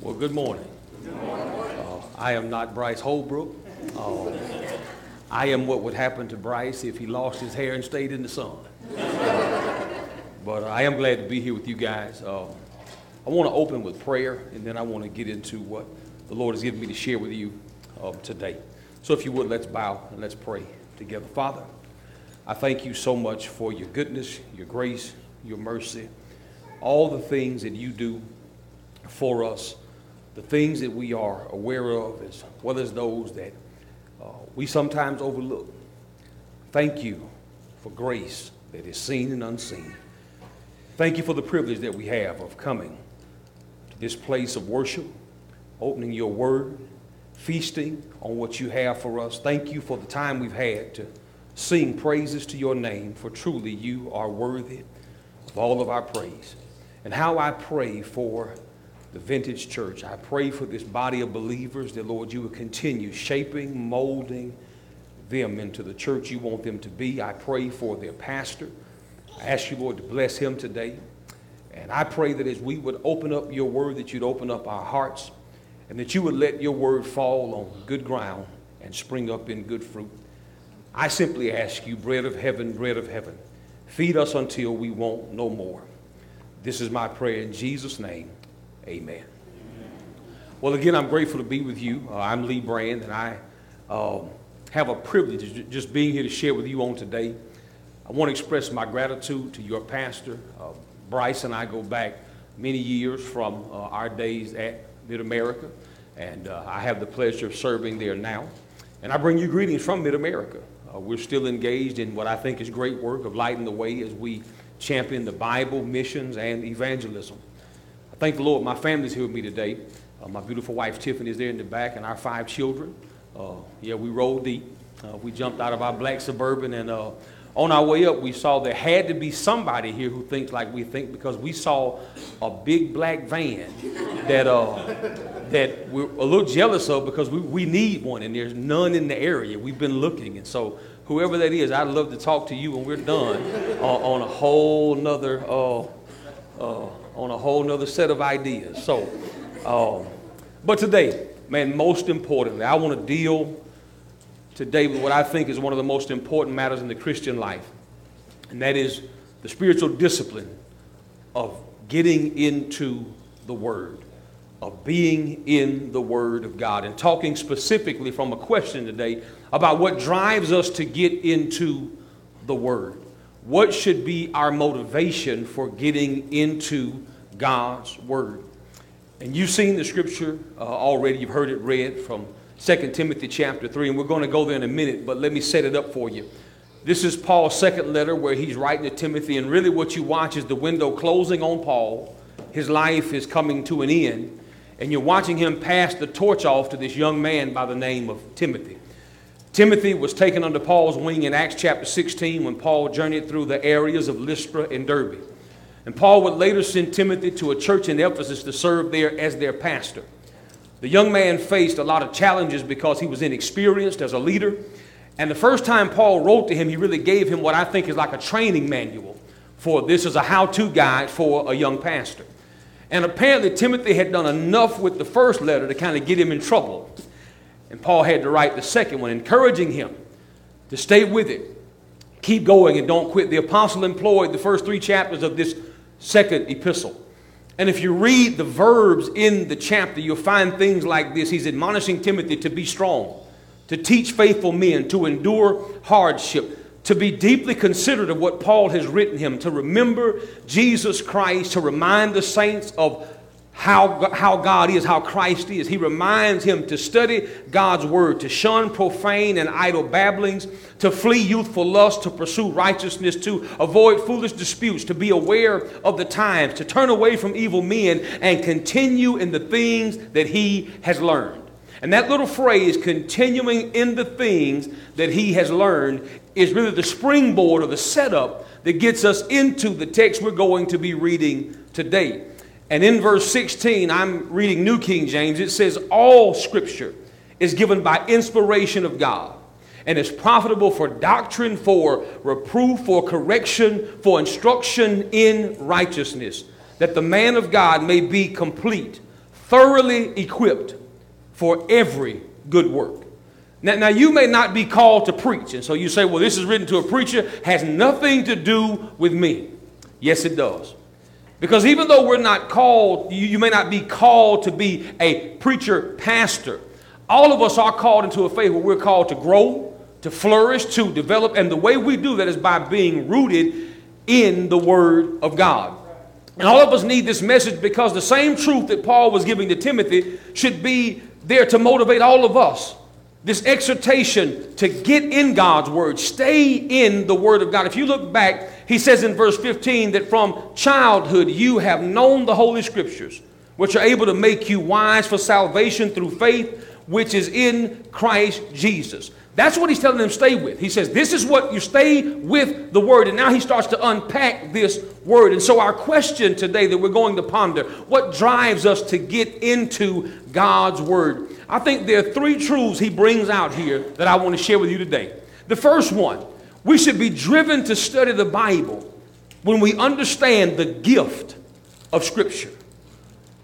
Well, good morning. Uh, I am not Bryce Holbrook. Uh, I am what would happen to Bryce if he lost his hair and stayed in the sun. but I am glad to be here with you guys. Uh, I want to open with prayer, and then I want to get into what the Lord has given me to share with you uh, today. So, if you would, let's bow and let's pray together. Father, I thank you so much for your goodness, your grace, your mercy, all the things that you do for us, the things that we are aware of, as well as those that uh, we sometimes overlook. Thank you for grace that is seen and unseen. Thank you for the privilege that we have of coming to this place of worship, opening your word, feasting on what you have for us. Thank you for the time we've had to sing praises to your name, for truly you are worthy of all of our praise. And how I pray for the vintage church. I pray for this body of believers that, Lord, you will continue shaping, molding them into the church you want them to be. I pray for their pastor. I ask you, Lord, to bless him today. And I pray that as we would open up your word, that you'd open up our hearts and that you would let your word fall on good ground and spring up in good fruit. I simply ask you, bread of heaven, bread of heaven, feed us until we want no more. This is my prayer in Jesus' name. Amen. Well, again, I'm grateful to be with you. Uh, I'm Lee Brand, and I uh, have a privilege of just being here to share with you on today. I want to express my gratitude to your pastor. Uh, Bryce and I go back many years from uh, our days at Mid America, and uh, I have the pleasure of serving there now. And I bring you greetings from Mid America. Uh, we're still engaged in what I think is great work of lighting the way as we champion the Bible, missions, and evangelism thank the Lord, my family's here with me today. Uh, my beautiful wife Tiffany is there in the back, and our five children. Uh, yeah, we rolled deep. Uh, we jumped out of our black suburban, and uh, on our way up, we saw there had to be somebody here who thinks like we think because we saw a big black van that uh, that we're a little jealous of because we, we need one, and there's none in the area. We've been looking, and so whoever that is, I'd love to talk to you when we're done uh, on a whole nother on a whole nother set of ideas. So, um, but today, man, most importantly, I want to deal today with what I think is one of the most important matters in the Christian life, and that is the spiritual discipline of getting into the Word, of being in the Word of God, and talking specifically from a question today about what drives us to get into the Word. What should be our motivation for getting into God's Word? And you've seen the scripture uh, already, you've heard it read from 2 Timothy chapter 3, and we're going to go there in a minute, but let me set it up for you. This is Paul's second letter where he's writing to Timothy, and really what you watch is the window closing on Paul. His life is coming to an end, and you're watching him pass the torch off to this young man by the name of Timothy. Timothy was taken under Paul's wing in Acts chapter 16 when Paul journeyed through the areas of Lystra and Derbe. And Paul would later send Timothy to a church in Ephesus to serve there as their pastor. The young man faced a lot of challenges because he was inexperienced as a leader. And the first time Paul wrote to him, he really gave him what I think is like a training manual for this is a how to guide for a young pastor. And apparently, Timothy had done enough with the first letter to kind of get him in trouble. And Paul had to write the second one, encouraging him to stay with it, keep going, and don't quit. The apostle employed the first three chapters of this second epistle. And if you read the verbs in the chapter, you'll find things like this. He's admonishing Timothy to be strong, to teach faithful men, to endure hardship, to be deeply considerate of what Paul has written him, to remember Jesus Christ, to remind the saints of how, how God is, how Christ is. He reminds him to study God's word, to shun profane and idle babblings, to flee youthful lust, to pursue righteousness, to avoid foolish disputes, to be aware of the times, to turn away from evil men, and continue in the things that he has learned. And that little phrase, continuing in the things that he has learned, is really the springboard or the setup that gets us into the text we're going to be reading today. And in verse 16, I'm reading New King James, it says, All scripture is given by inspiration of God and is profitable for doctrine, for reproof, for correction, for instruction in righteousness, that the man of God may be complete, thoroughly equipped for every good work. Now, now, you may not be called to preach, and so you say, well, this is written to a preacher, has nothing to do with me. Yes, it does. Because even though we're not called, you, you may not be called to be a preacher pastor. All of us are called into a faith where we're called to grow, to flourish, to develop, and the way we do that is by being rooted in the Word of God. And all of us need this message because the same truth that Paul was giving to Timothy should be there to motivate all of us. This exhortation to get in God's Word, stay in the Word of God. If you look back, he says in verse 15 that from childhood you have known the Holy Scriptures, which are able to make you wise for salvation through faith, which is in Christ Jesus. That's what he's telling them stay with. He says, This is what you stay with the word. And now he starts to unpack this word. And so, our question today that we're going to ponder what drives us to get into God's word? I think there are three truths he brings out here that I want to share with you today. The first one, we should be driven to study the Bible when we understand the gift of Scripture.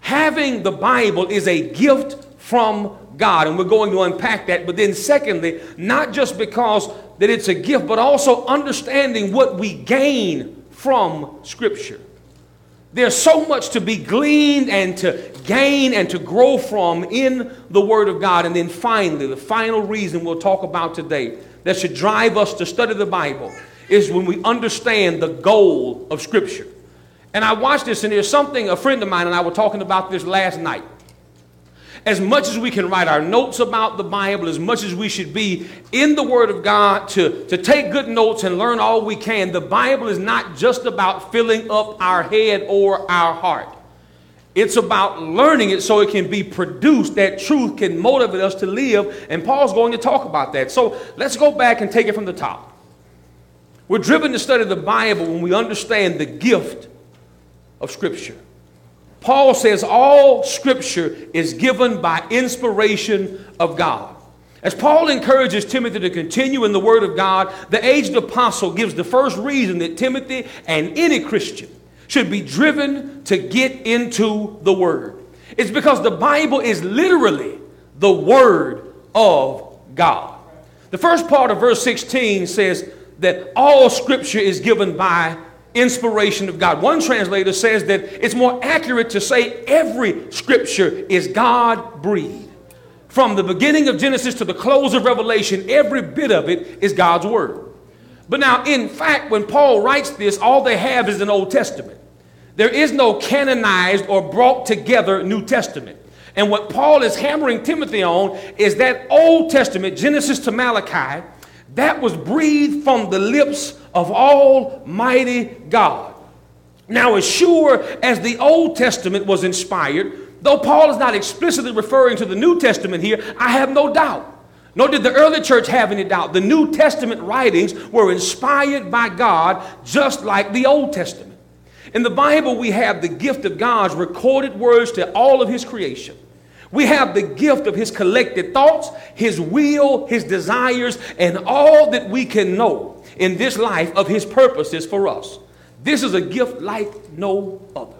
Having the Bible is a gift from God, and we're going to unpack that. But then, secondly, not just because that it's a gift, but also understanding what we gain from Scripture. There's so much to be gleaned and to gain and to grow from in the Word of God. And then finally, the final reason we'll talk about today that should drive us to study the Bible is when we understand the goal of Scripture. And I watched this, and there's something, a friend of mine and I were talking about this last night as much as we can write our notes about the Bible, as much as we should be in the Word of God to, to take good notes and learn all we can, the Bible is not just about filling up our head or our heart. It's about learning it so it can be produced. That truth can motivate us to live. And Paul's going to talk about that. So let's go back and take it from the top. We're driven to study the Bible when we understand the gift of Scripture. Paul says all scripture is given by inspiration of God. As Paul encourages Timothy to continue in the Word of God, the aged apostle gives the first reason that Timothy and any Christian should be driven to get into the Word. It's because the Bible is literally the Word of God. The first part of verse 16 says that all Scripture is given by inspiration of God. One translator says that it's more accurate to say every scripture is God breathed. From the beginning of Genesis to the close of Revelation, every bit of it is God's word. But now, in fact, when Paul writes this, all they have is an Old Testament. There is no canonized or brought together New Testament. And what Paul is hammering Timothy on is that Old Testament, Genesis to Malachi, that was breathed from the lips of Almighty God. Now, as sure as the Old Testament was inspired, though Paul is not explicitly referring to the New Testament here, I have no doubt. Nor did the early church have any doubt. The New Testament writings were inspired by God just like the Old Testament. In the Bible, we have the gift of God's recorded words to all of His creation. We have the gift of His collected thoughts, His will, His desires, and all that we can know in this life of His purposes for us. This is a gift like no other.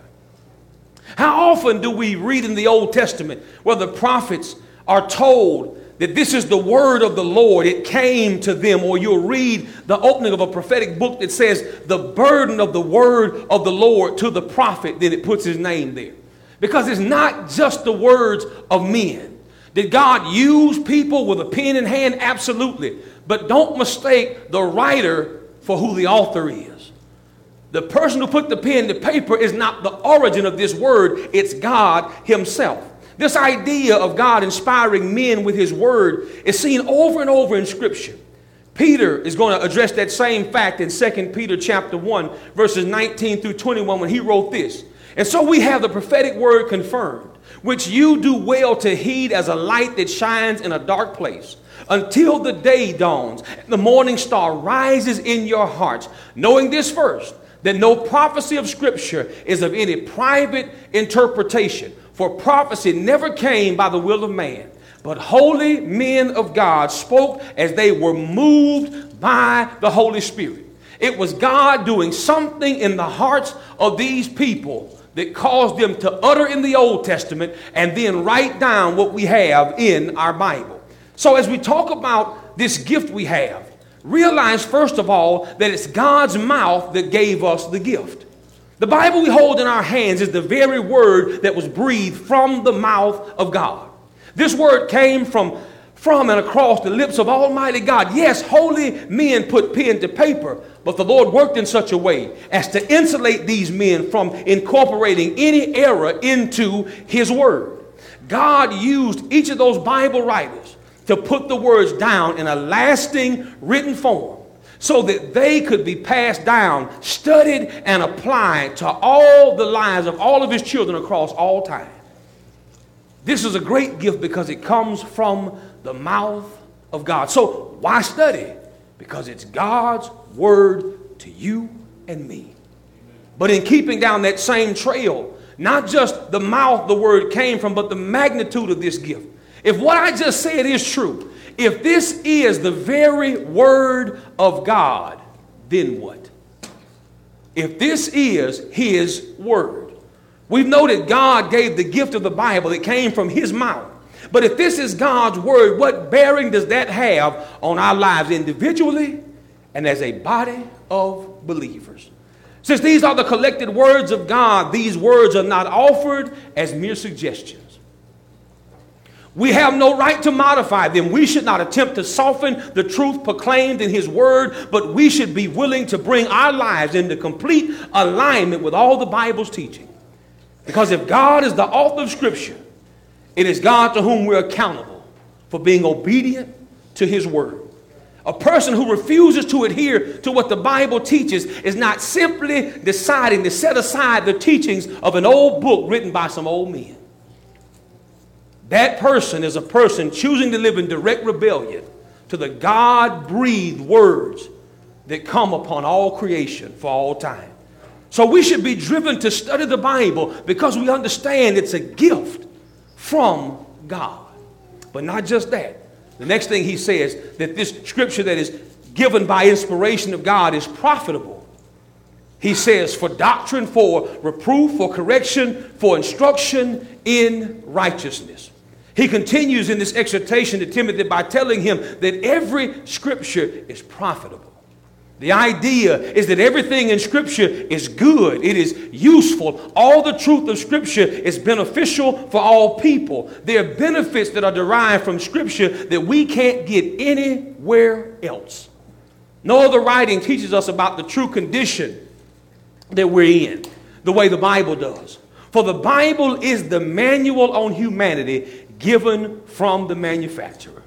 How often do we read in the Old Testament where the prophets are told that this is the word of the Lord, it came to them, or you'll read the opening of a prophetic book that says the burden of the word of the Lord to the prophet, then it puts his name there. Because it's not just the words of men. Did God use people with a pen in hand? Absolutely. But don't mistake the writer for who the author is. The person who put the pen to paper is not the origin of this word, it's God Himself. This idea of God inspiring men with His word is seen over and over in Scripture. Peter is going to address that same fact in 2 Peter chapter 1, verses 19 through 21, when he wrote this. And so we have the prophetic word confirmed, which you do well to heed as a light that shines in a dark place until the day dawns, the morning star rises in your hearts, knowing this first, that no prophecy of Scripture is of any private interpretation. For prophecy never came by the will of man, but holy men of God spoke as they were moved by the Holy Spirit. It was God doing something in the hearts of these people that caused them to utter in the Old Testament and then write down what we have in our Bible. So, as we talk about this gift we have, realize first of all that it's God's mouth that gave us the gift. The Bible we hold in our hands is the very word that was breathed from the mouth of God. This word came from from and across the lips of Almighty God. Yes, holy men put pen to paper, but the Lord worked in such a way as to insulate these men from incorporating any error into His Word. God used each of those Bible writers to put the words down in a lasting written form so that they could be passed down, studied, and applied to all the lives of all of His children across all time. This is a great gift because it comes from the mouth of God. So why study? Because it's God's word to you and me. But in keeping down that same trail, not just the mouth the word came from, but the magnitude of this gift. If what I just said is true, if this is the very word of God, then what? If this is his word, we've noted God gave the gift of the Bible, it came from his mouth. But if this is God's word, what bearing does that have on our lives individually and as a body of believers? Since these are the collected words of God, these words are not offered as mere suggestions. We have no right to modify them. We should not attempt to soften the truth proclaimed in His Word, but we should be willing to bring our lives into complete alignment with all the Bible's teaching. Because if God is the author of Scripture, it is God to whom we're accountable for being obedient to His word. A person who refuses to adhere to what the Bible teaches is not simply deciding to set aside the teachings of an old book written by some old men. That person is a person choosing to live in direct rebellion to the God breathed words that come upon all creation for all time. So we should be driven to study the Bible because we understand it's a gift from God. But not just that. The next thing he says that this scripture that is given by inspiration of God is profitable. He says, for doctrine, for reproof, for correction, for instruction in righteousness. He continues in this exhortation to Timothy by telling him that every scripture is profitable. The idea is that everything in Scripture is good, it is useful. All the truth of Scripture is beneficial for all people. There are benefits that are derived from Scripture that we can't get anywhere else. No other writing teaches us about the true condition that we're in, the way the Bible does. For the Bible is the manual on humanity given from the manufacturer.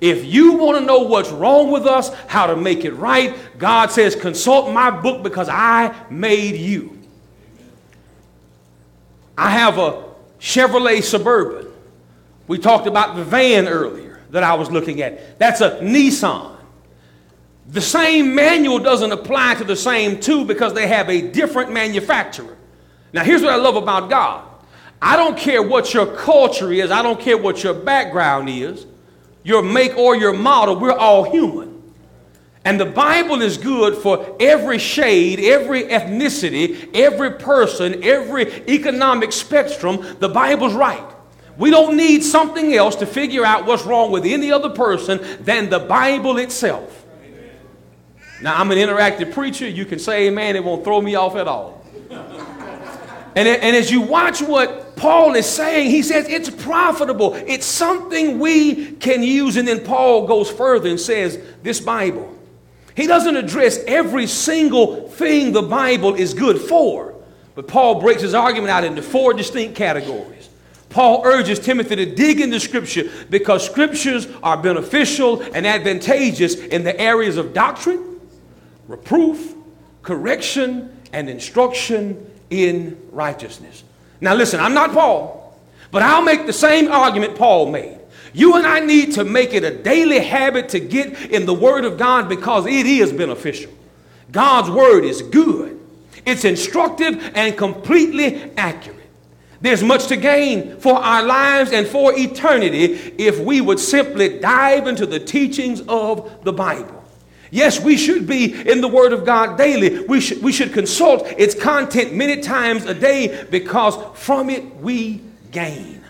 If you want to know what's wrong with us, how to make it right, God says, consult my book because I made you. I have a Chevrolet Suburban. We talked about the van earlier that I was looking at. That's a Nissan. The same manual doesn't apply to the same two because they have a different manufacturer. Now, here's what I love about God I don't care what your culture is, I don't care what your background is your make or your model, we're all human. And the Bible is good for every shade, every ethnicity, every person, every economic spectrum. The Bible's right. We don't need something else to figure out what's wrong with any other person than the Bible itself. Now, I'm an interactive preacher. You can say amen, it won't throw me off at all. and, and as you watch what Paul is saying, he says it's profitable. It's something we can use. And then Paul goes further and says, This Bible. He doesn't address every single thing the Bible is good for, but Paul breaks his argument out into four distinct categories. Paul urges Timothy to dig into Scripture because Scriptures are beneficial and advantageous in the areas of doctrine, reproof, correction, and instruction in righteousness. Now, listen, I'm not Paul, but I'll make the same argument Paul made. You and I need to make it a daily habit to get in the Word of God because it is beneficial. God's Word is good, it's instructive and completely accurate. There's much to gain for our lives and for eternity if we would simply dive into the teachings of the Bible. Yes, we should be in the Word of God daily. We should, we should consult its content many times a day because from it we gain.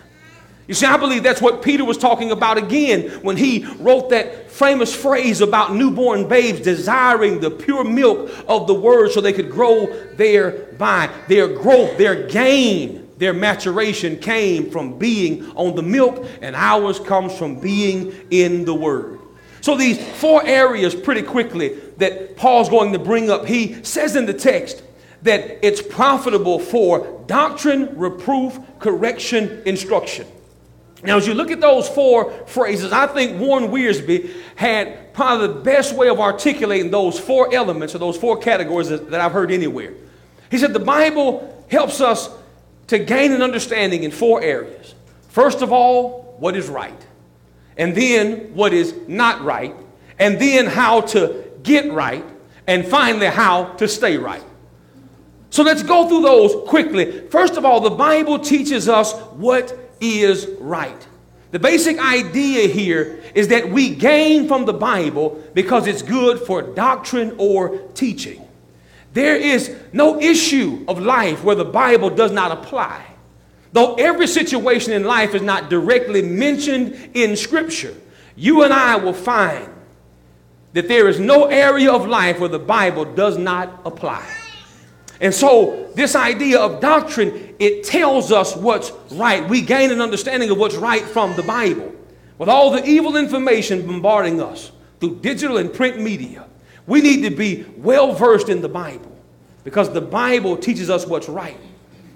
You see, I believe that's what Peter was talking about again when he wrote that famous phrase about newborn babes desiring the pure milk of the Word so they could grow thereby. Their growth, their gain, their maturation came from being on the milk, and ours comes from being in the Word. So, these four areas, pretty quickly, that Paul's going to bring up, he says in the text that it's profitable for doctrine, reproof, correction, instruction. Now, as you look at those four phrases, I think Warren Wiersbe had probably the best way of articulating those four elements or those four categories that, that I've heard anywhere. He said the Bible helps us to gain an understanding in four areas. First of all, what is right and then what is not right, and then how to get right, and finally how to stay right. So let's go through those quickly. First of all, the Bible teaches us what is right. The basic idea here is that we gain from the Bible because it's good for doctrine or teaching. There is no issue of life where the Bible does not apply. Though every situation in life is not directly mentioned in Scripture, you and I will find that there is no area of life where the Bible does not apply. And so, this idea of doctrine, it tells us what's right. We gain an understanding of what's right from the Bible. With all the evil information bombarding us through digital and print media, we need to be well versed in the Bible because the Bible teaches us what's right.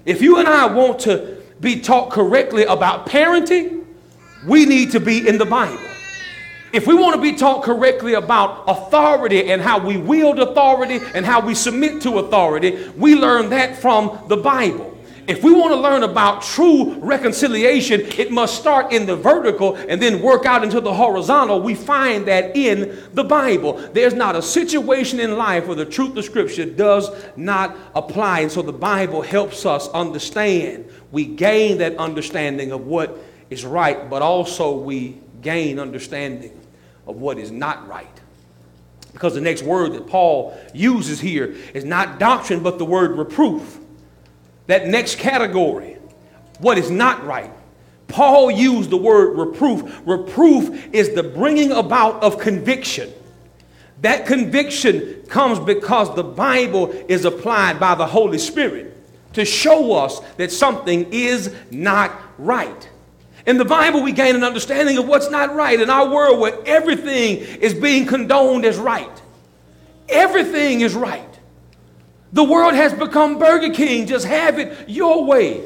If you and I want to be taught correctly about parenting, we need to be in the Bible. If we want to be taught correctly about authority and how we wield authority and how we submit to authority, we learn that from the Bible. If we want to learn about true reconciliation, it must start in the vertical and then work out into the horizontal. We find that in the Bible. There's not a situation in life where the truth of Scripture does not apply. And so the Bible helps us understand we gain that understanding of what is right, but also we gain understanding of what is not right. Because the next word that Paul uses here is not doctrine, but the word reproof. That next category, what is not right. Paul used the word reproof. Reproof is the bringing about of conviction. That conviction comes because the Bible is applied by the Holy Spirit to show us that something is not right. In the Bible, we gain an understanding of what's not right in our world where everything is being condoned as right. Everything is right. The world has become Burger King. Just have it your way.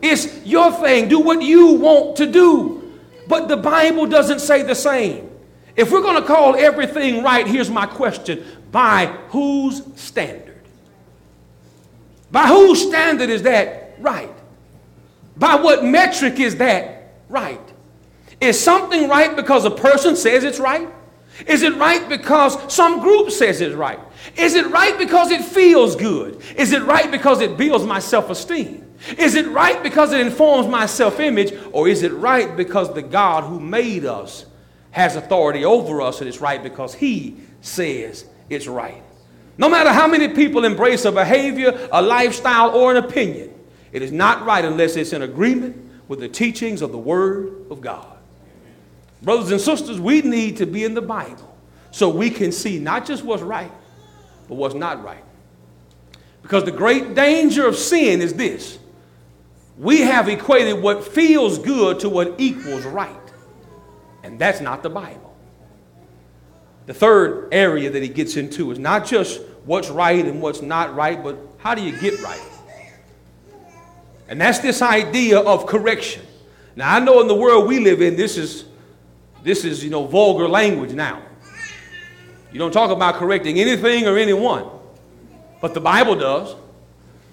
It's your thing. Do what you want to do. But the Bible doesn't say the same. If we're going to call everything right, here's my question by whose standard? By whose standard is that right? By what metric is that right? Is something right because a person says it's right? Is it right because some group says it's right? Is it right because it feels good? Is it right because it builds my self esteem? Is it right because it informs my self image? Or is it right because the God who made us has authority over us and it's right because he says it's right? No matter how many people embrace a behavior, a lifestyle, or an opinion, it is not right unless it's in agreement with the teachings of the Word of God. Brothers and sisters, we need to be in the Bible so we can see not just what's right, but what's not right. Because the great danger of sin is this we have equated what feels good to what equals right. And that's not the Bible. The third area that he gets into is not just what's right and what's not right, but how do you get right? And that's this idea of correction. Now I know in the world we live in, this is this is you know vulgar language now. You don't talk about correcting anything or anyone, but the Bible does.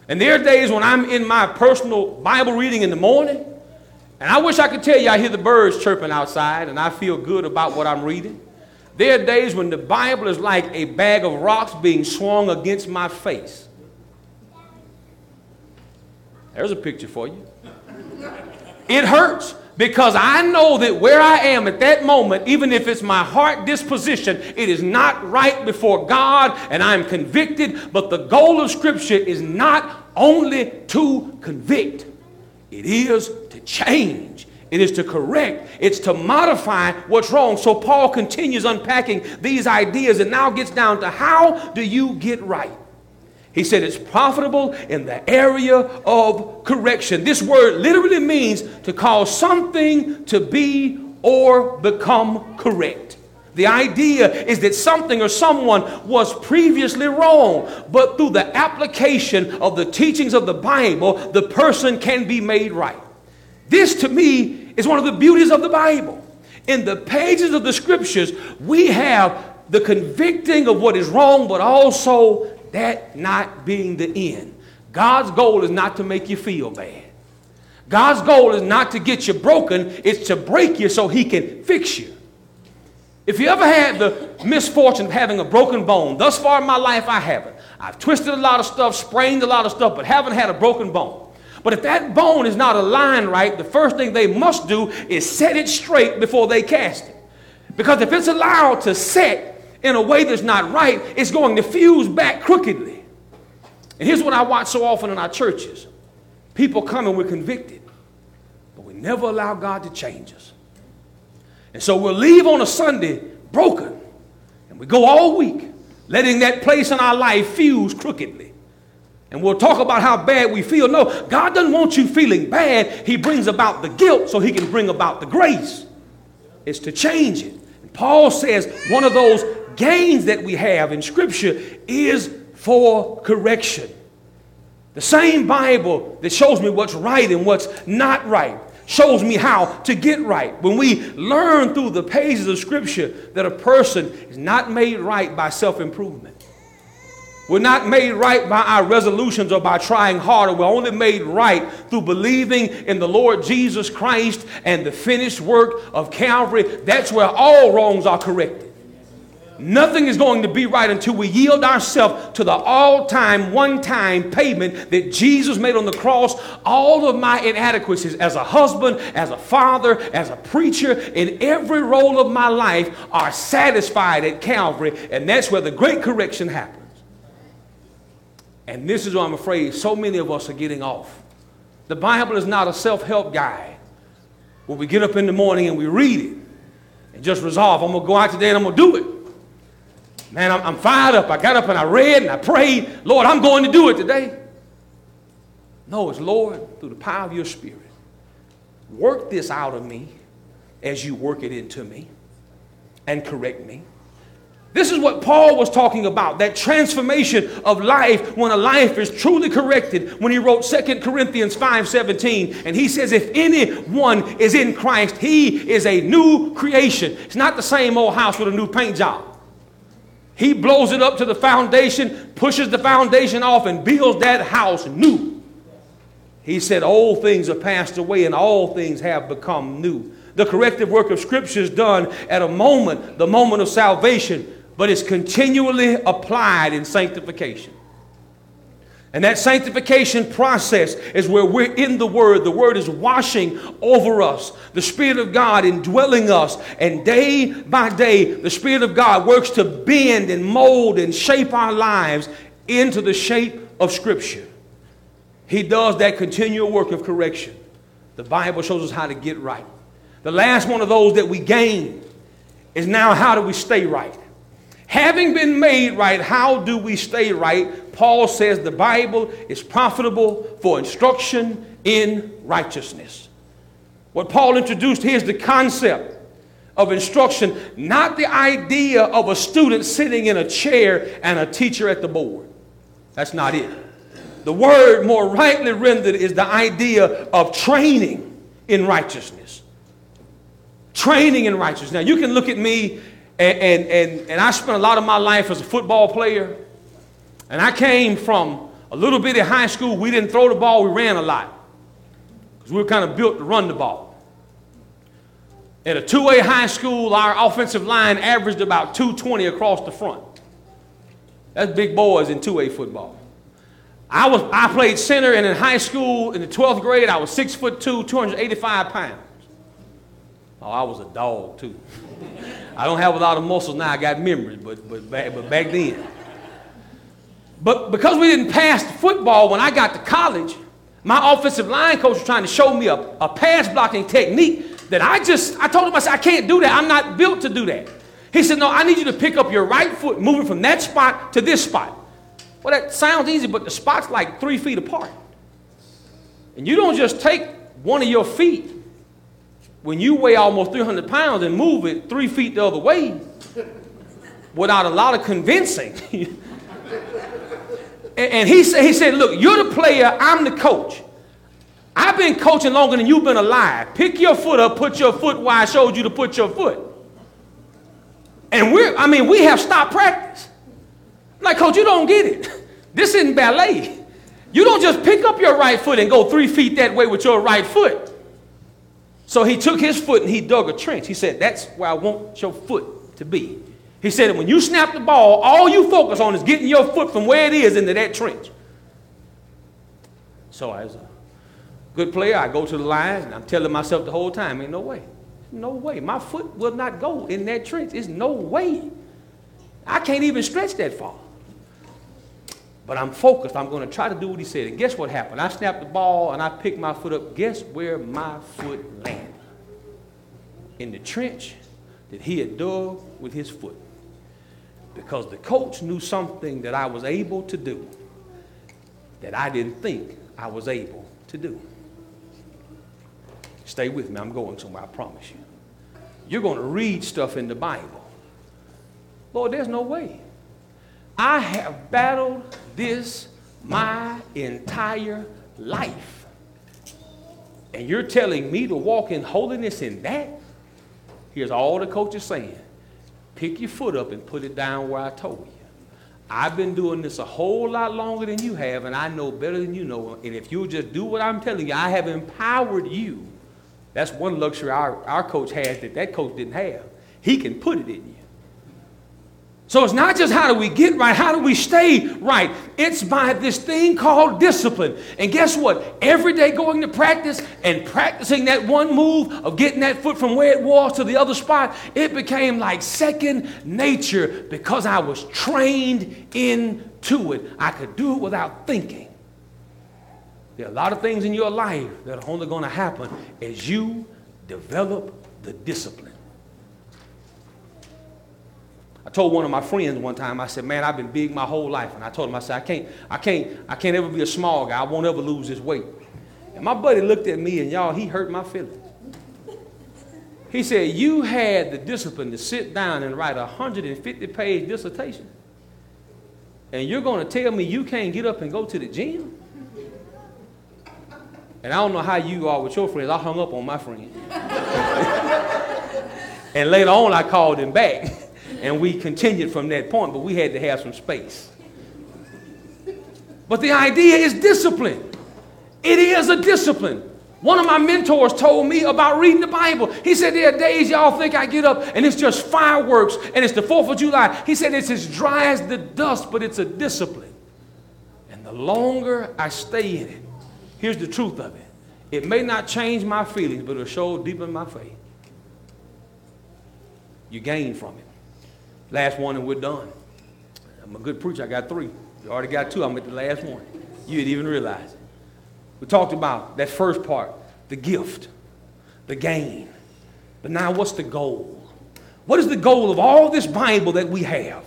And there are days when I'm in my personal Bible reading in the morning, and I wish I could tell you I hear the birds chirping outside and I feel good about what I'm reading. There are days when the Bible is like a bag of rocks being swung against my face. There's a picture for you. It hurts. Because I know that where I am at that moment, even if it's my heart disposition, it is not right before God and I'm convicted. But the goal of Scripture is not only to convict, it is to change. It is to correct. It's to modify what's wrong. So Paul continues unpacking these ideas and now gets down to how do you get right? He said it's profitable in the area of correction. This word literally means to cause something to be or become correct. The idea is that something or someone was previously wrong, but through the application of the teachings of the Bible, the person can be made right. This to me is one of the beauties of the Bible. In the pages of the scriptures, we have the convicting of what is wrong, but also that not being the end. God's goal is not to make you feel bad. God's goal is not to get you broken, it's to break you so he can fix you. If you ever had the misfortune of having a broken bone, thus far in my life I haven't. I've twisted a lot of stuff, sprained a lot of stuff, but haven't had a broken bone. But if that bone is not aligned right, the first thing they must do is set it straight before they cast it. Because if it's allowed to set in a way that's not right, it's going to fuse back crookedly. And here's what I watch so often in our churches people come and we're convicted, but we never allow God to change us. And so we'll leave on a Sunday broken, and we go all week letting that place in our life fuse crookedly. And we'll talk about how bad we feel. No, God doesn't want you feeling bad. He brings about the guilt so He can bring about the grace. It's to change it. And Paul says one of those gains that we have in Scripture is for correction. The same Bible that shows me what's right and what's not right shows me how to get right. When we learn through the pages of Scripture that a person is not made right by self improvement, we're not made right by our resolutions or by trying harder. We're only made right through believing in the Lord Jesus Christ and the finished work of Calvary. That's where all wrongs are corrected. Nothing is going to be right until we yield ourselves to the all time, one time payment that Jesus made on the cross. All of my inadequacies as a husband, as a father, as a preacher, in every role of my life are satisfied at Calvary, and that's where the great correction happens. And this is where I'm afraid so many of us are getting off. The Bible is not a self help guide where we get up in the morning and we read it and just resolve, I'm going to go out today and I'm going to do it. Man, I'm, I'm fired up. I got up and I read and I prayed, Lord, I'm going to do it today. No, it's Lord, through the power of your Spirit, work this out of me as you work it into me and correct me. This is what Paul was talking about that transformation of life when a life is truly corrected. When he wrote 2 Corinthians 5 17, and he says, If anyone is in Christ, he is a new creation. It's not the same old house with a new paint job. He blows it up to the foundation, pushes the foundation off, and builds that house new. He said, Old things are passed away, and all things have become new. The corrective work of Scripture is done at a moment, the moment of salvation, but it's continually applied in sanctification. And that sanctification process is where we're in the Word. The Word is washing over us, the Spirit of God indwelling us. And day by day, the Spirit of God works to bend and mold and shape our lives into the shape of Scripture. He does that continual work of correction. The Bible shows us how to get right. The last one of those that we gain is now how do we stay right? Having been made right, how do we stay right? Paul says the Bible is profitable for instruction in righteousness. What Paul introduced here is the concept of instruction, not the idea of a student sitting in a chair and a teacher at the board. That's not it. The word more rightly rendered is the idea of training in righteousness. Training in righteousness. Now, you can look at me and, and, and, and I spent a lot of my life as a football player. And I came from a little bitty high school. We didn't throw the ball, we ran a lot. Because we were kind of built to run the ball. At a 2A high school, our offensive line averaged about 220 across the front. That's big boys in 2A football. I, was, I played center, and in high school, in the 12th grade, I was 6 foot 2, 285 pounds. Oh, I was a dog too. I don't have a lot of muscles now. I got memories, but but back, but back then. But because we didn't pass the football when I got to college, my offensive line coach was trying to show me a, a pass blocking technique that I just I told him I said I can't do that. I'm not built to do that. He said, No, I need you to pick up your right foot, moving from that spot to this spot. Well, that sounds easy, but the spot's like three feet apart. And you don't just take one of your feet when you weigh almost 300 pounds and move it three feet the other way without a lot of convincing. and he said, he said, Look, you're the player, I'm the coach. I've been coaching longer than you've been alive. Pick your foot up, put your foot where I showed you to put your foot. And we're, I mean, we have stopped practice. like, coach, you don't get it. This isn't ballet. You don't just pick up your right foot and go three feet that way with your right foot. So he took his foot and he dug a trench. He said, That's where I want your foot to be. He said, When you snap the ball, all you focus on is getting your foot from where it is into that trench. So, as a good player, I go to the line and I'm telling myself the whole time, Ain't no way. No way. My foot will not go in that trench. It's no way. I can't even stretch that far. But I'm focused. I'm going to try to do what he said. And guess what happened? I snapped the ball and I picked my foot up. Guess where my foot landed? In the trench that he had dug with his foot. Because the coach knew something that I was able to do that I didn't think I was able to do. Stay with me. I'm going somewhere, I promise you. You're going to read stuff in the Bible. Lord, there's no way. I have battled this my entire life. And you're telling me to walk in holiness in that? Here's all the coach is saying pick your foot up and put it down where I told you. I've been doing this a whole lot longer than you have, and I know better than you know. And if you'll just do what I'm telling you, I have empowered you that's one luxury our, our coach has that that coach didn't have. He can put it in you. So it's not just how do we get right, how do we stay right? It's by this thing called discipline. And guess what? Every day going to practice and practicing that one move of getting that foot from where it was to the other spot, it became like second nature because I was trained into it. I could do it without thinking. There are a lot of things in your life that are only going to happen as you develop the discipline. I told one of my friends one time, I said, man, I've been big my whole life. And I told him, I said, I can't, I can't, I can't ever be a small guy. I won't ever lose this weight. And my buddy looked at me and y'all, he hurt my feelings. He said, you had the discipline to sit down and write a 150 page dissertation. And you're going to tell me you can't get up and go to the gym? And I don't know how you are with your friends. I hung up on my friend. and later on, I called him back. And we continued from that point, but we had to have some space. But the idea is discipline. It is a discipline. One of my mentors told me about reading the Bible. He said, There are days y'all think I get up and it's just fireworks and it's the 4th of July. He said, It's as dry as the dust, but it's a discipline. And the longer I stay in it, Here's the truth of it it may not change my feelings, but it'll show deepen my faith. You gain from it. Last one, and we're done. I'm a good preacher. I got three. You already got two. I'm at the last one. You didn't even realize it. We talked about that first part the gift, the gain. But now, what's the goal? What is the goal of all this Bible that we have?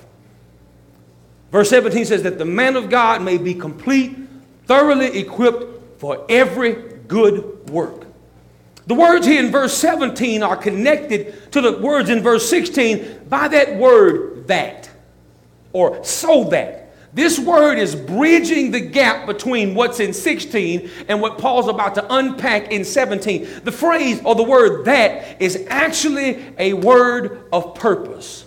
Verse 17 says that the man of God may be complete, thoroughly equipped for every good work. The words here in verse 17 are connected to the words in verse 16 by that word that, or so that. This word is bridging the gap between what's in 16 and what Paul's about to unpack in 17. The phrase or the word that is actually a word of purpose.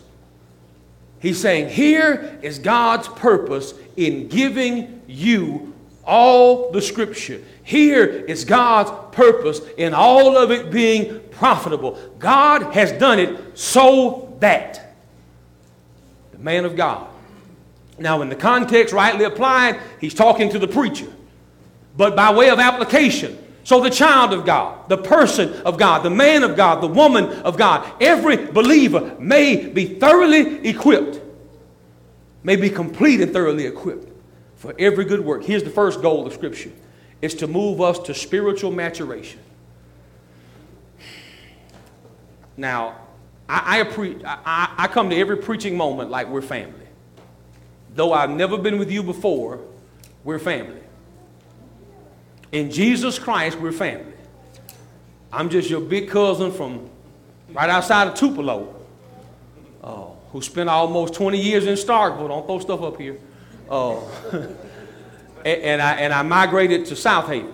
He's saying, Here is God's purpose in giving you all the scripture. Here is God's purpose in all of it being profitable. God has done it so that the man of God. Now, in the context rightly applied, he's talking to the preacher. But by way of application, So, the child of God, the person of God, the man of God, the woman of God, every believer may be thoroughly equipped, may be complete and thoroughly equipped for every good work. Here's the first goal of Scripture it's to move us to spiritual maturation. Now, I, I, pre- I, I come to every preaching moment like we're family. Though I've never been with you before, we're family. In Jesus Christ, we're family. I'm just your big cousin from right outside of Tupelo, uh, who spent almost 20 years in Starkville. Don't throw stuff up here. Uh, and, and, I, and I migrated to South Haven.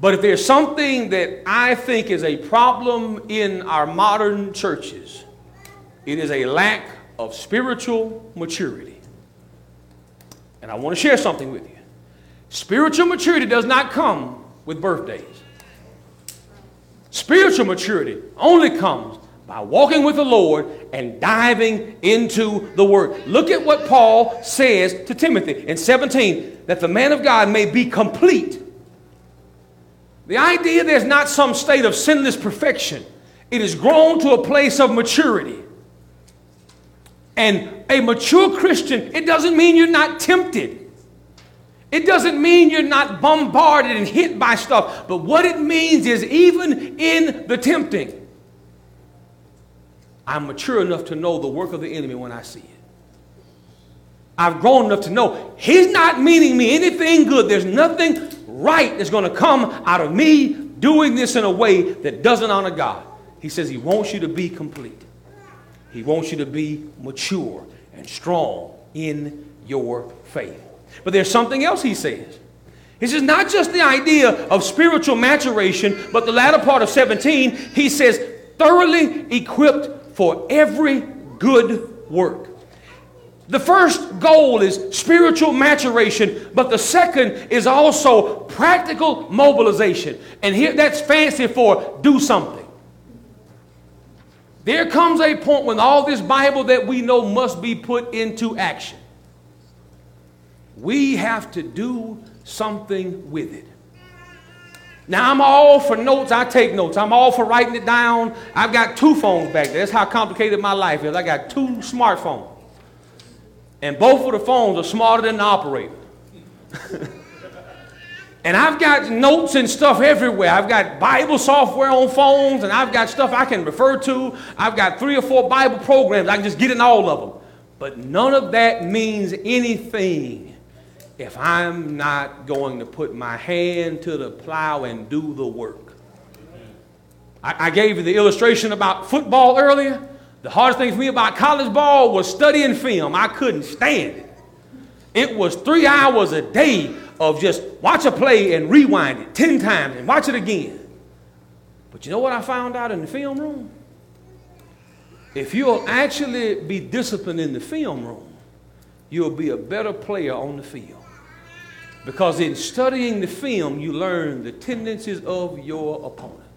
But if there's something that I think is a problem in our modern churches, it is a lack of spiritual maturity. And I want to share something with you. Spiritual maturity does not come with birthdays. Spiritual maturity only comes by walking with the Lord and diving into the Word. Look at what Paul says to Timothy in 17 that the man of God may be complete. The idea there's not some state of sinless perfection, it is grown to a place of maturity. And a mature Christian, it doesn't mean you're not tempted. It doesn't mean you're not bombarded and hit by stuff. But what it means is, even in the tempting, I'm mature enough to know the work of the enemy when I see it. I've grown enough to know he's not meaning me anything good. There's nothing right that's going to come out of me doing this in a way that doesn't honor God. He says he wants you to be complete. He wants you to be mature and strong in your faith. But there's something else he says. He says, not just the idea of spiritual maturation, but the latter part of 17, he says, thoroughly equipped for every good work. The first goal is spiritual maturation, but the second is also practical mobilization. And here that's fancy for do something. There comes a point when all this Bible that we know must be put into action. We have to do something with it. Now, I'm all for notes. I take notes. I'm all for writing it down. I've got two phones back there. That's how complicated my life is. I got two smartphones. And both of the phones are smarter than the operator. And I've got notes and stuff everywhere. I've got Bible software on phones, and I've got stuff I can refer to. I've got three or four Bible programs. I can just get in all of them. But none of that means anything if I'm not going to put my hand to the plow and do the work. I, I gave you the illustration about football earlier. The hardest thing for me about college ball was studying film. I couldn't stand it. It was three hours a day of just watch a play and rewind it 10 times and watch it again. But you know what I found out in the film room? If you'll actually be disciplined in the film room, you'll be a better player on the field. Because in studying the film, you learn the tendencies of your opponent.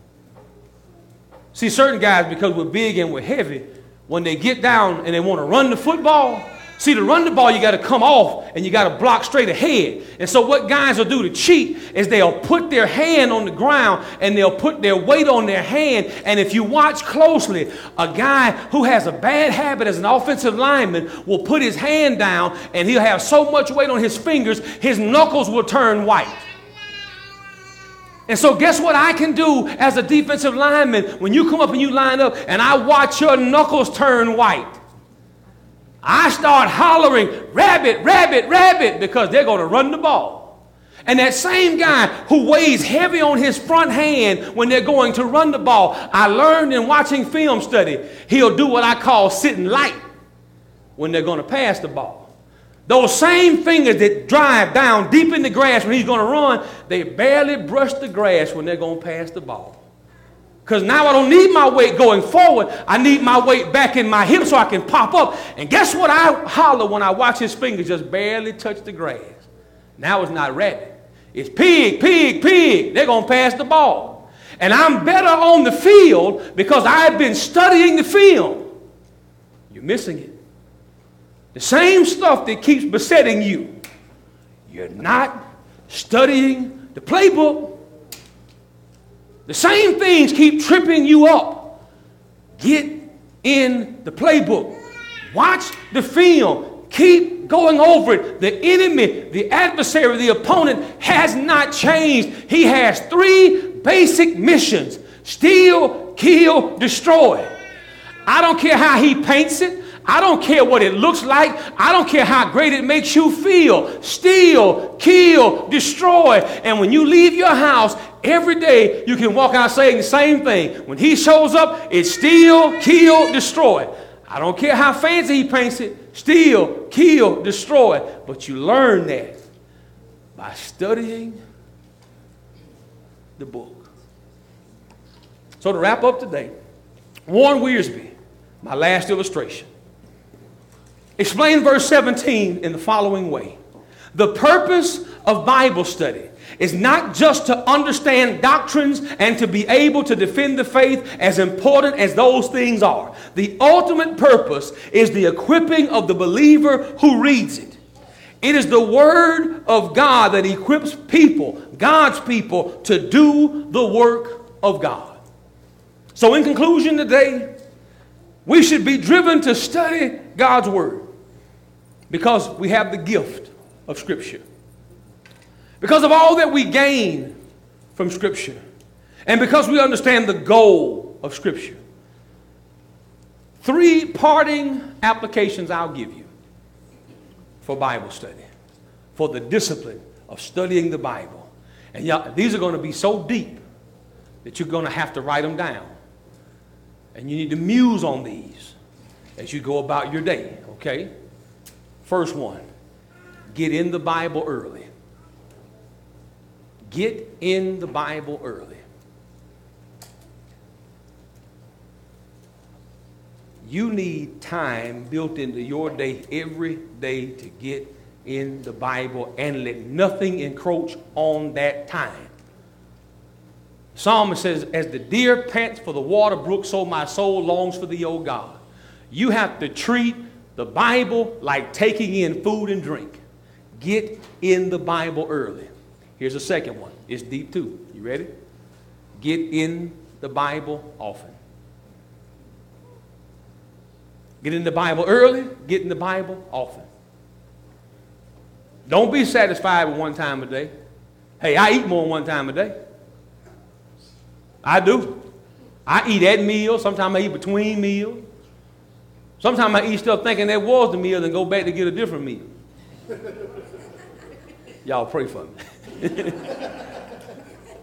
See, certain guys, because we're big and we're heavy, when they get down and they want to run the football, See, to run the ball, you got to come off and you got to block straight ahead. And so, what guys will do to cheat is they'll put their hand on the ground and they'll put their weight on their hand. And if you watch closely, a guy who has a bad habit as an offensive lineman will put his hand down and he'll have so much weight on his fingers, his knuckles will turn white. And so, guess what I can do as a defensive lineman when you come up and you line up and I watch your knuckles turn white? I start hollering, rabbit, rabbit, rabbit, because they're going to run the ball. And that same guy who weighs heavy on his front hand when they're going to run the ball, I learned in watching film study, he'll do what I call sitting light when they're going to pass the ball. Those same fingers that drive down deep in the grass when he's going to run, they barely brush the grass when they're going to pass the ball. Because now I don't need my weight going forward. I need my weight back in my hip so I can pop up. And guess what I holler when I watch his fingers just barely touch the grass? Now it's not rabbit. It's pig, pig, pig. They're going to pass the ball. And I'm better on the field because I've been studying the film. You're missing it. The same stuff that keeps besetting you. You're not studying the playbook. The same things keep tripping you up. Get in the playbook. Watch the film. Keep going over it. The enemy, the adversary, the opponent has not changed. He has three basic missions steal, kill, destroy. I don't care how he paints it. I don't care what it looks like. I don't care how great it makes you feel. Steal, kill, destroy. And when you leave your house, every day you can walk out saying the same thing. When he shows up, it's steal, kill, destroy. I don't care how fancy he paints it. Steal, kill, destroy. But you learn that by studying the book. So to wrap up today, Warren Wiersbe, my last illustration. Explain verse 17 in the following way The purpose of Bible study is not just to understand doctrines and to be able to defend the faith, as important as those things are. The ultimate purpose is the equipping of the believer who reads it. It is the Word of God that equips people, God's people, to do the work of God. So, in conclusion today, we should be driven to study God's Word because we have the gift of Scripture. Because of all that we gain from Scripture, and because we understand the goal of Scripture. Three parting applications I'll give you for Bible study, for the discipline of studying the Bible. And these are going to be so deep that you're going to have to write them down. And you need to muse on these as you go about your day, okay? First one get in the Bible early. Get in the Bible early. You need time built into your day every day to get in the Bible and let nothing encroach on that time. Psalmist says, As the deer pants for the water brook, so my soul longs for thee, O God. You have to treat the Bible like taking in food and drink. Get in the Bible early. Here's a second one. It's deep too. You ready? Get in the Bible often. Get in the Bible early, get in the Bible often. Don't be satisfied with one time a day. Hey, I eat more than one time a day. I do. I eat at meals. Sometimes I eat between meals. Sometimes I eat stuff thinking that was the meal and go back to get a different meal. Y'all pray for me.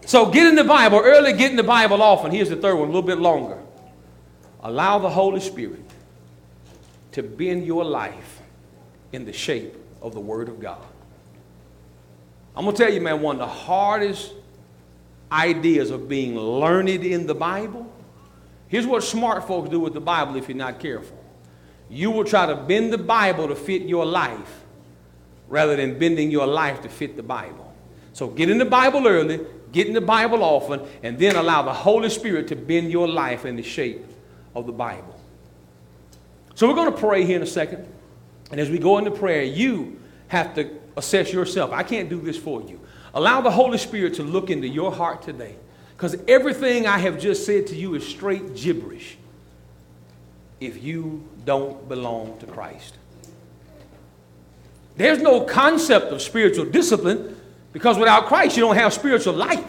so get in the Bible early, get in the Bible often. Here's the third one, a little bit longer. Allow the Holy Spirit to bend your life in the shape of the Word of God. I'm going to tell you, man, one of the hardest ideas of being learned in the Bible. Here's what smart folks do with the Bible if you're not careful. You will try to bend the Bible to fit your life rather than bending your life to fit the Bible. So get in the Bible early, get in the Bible often, and then allow the Holy Spirit to bend your life in the shape of the Bible. So we're going to pray here in a second. And as we go into prayer, you have to assess yourself. I can't do this for you. Allow the Holy Spirit to look into your heart today. Because everything I have just said to you is straight gibberish if you don't belong to Christ. There's no concept of spiritual discipline because without Christ, you don't have spiritual life.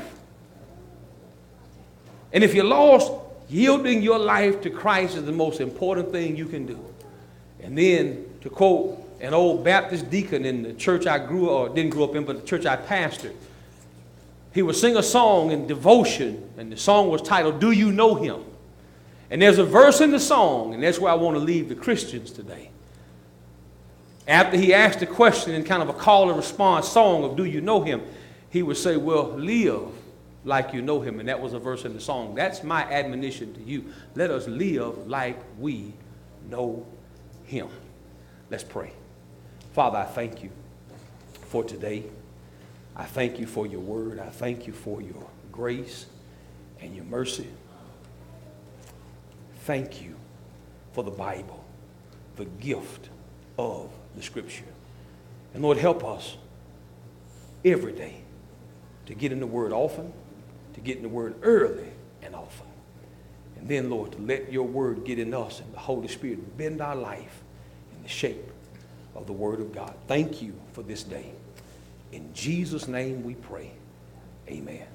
And if you're lost, yielding your life to Christ is the most important thing you can do. And then, to quote an old Baptist deacon in the church I grew or didn't grow up in, but the church I pastored. He would sing a song in devotion, and the song was titled, Do You Know Him? And there's a verse in the song, and that's where I want to leave the Christians today. After he asked the question in kind of a call and response song of Do You Know Him? He would say, Well, live like you know him. And that was a verse in the song. That's my admonition to you. Let us live like we know him. Let's pray. Father, I thank you for today. I thank you for your word. I thank you for your grace and your mercy. Thank you for the Bible, the gift of the Scripture. And Lord, help us every day to get in the Word often to get in the word early and often. And then, Lord, to let your word get in us and the Holy Spirit bend our life in the shape of the word of God. Thank you for this day. In Jesus' name we pray. Amen.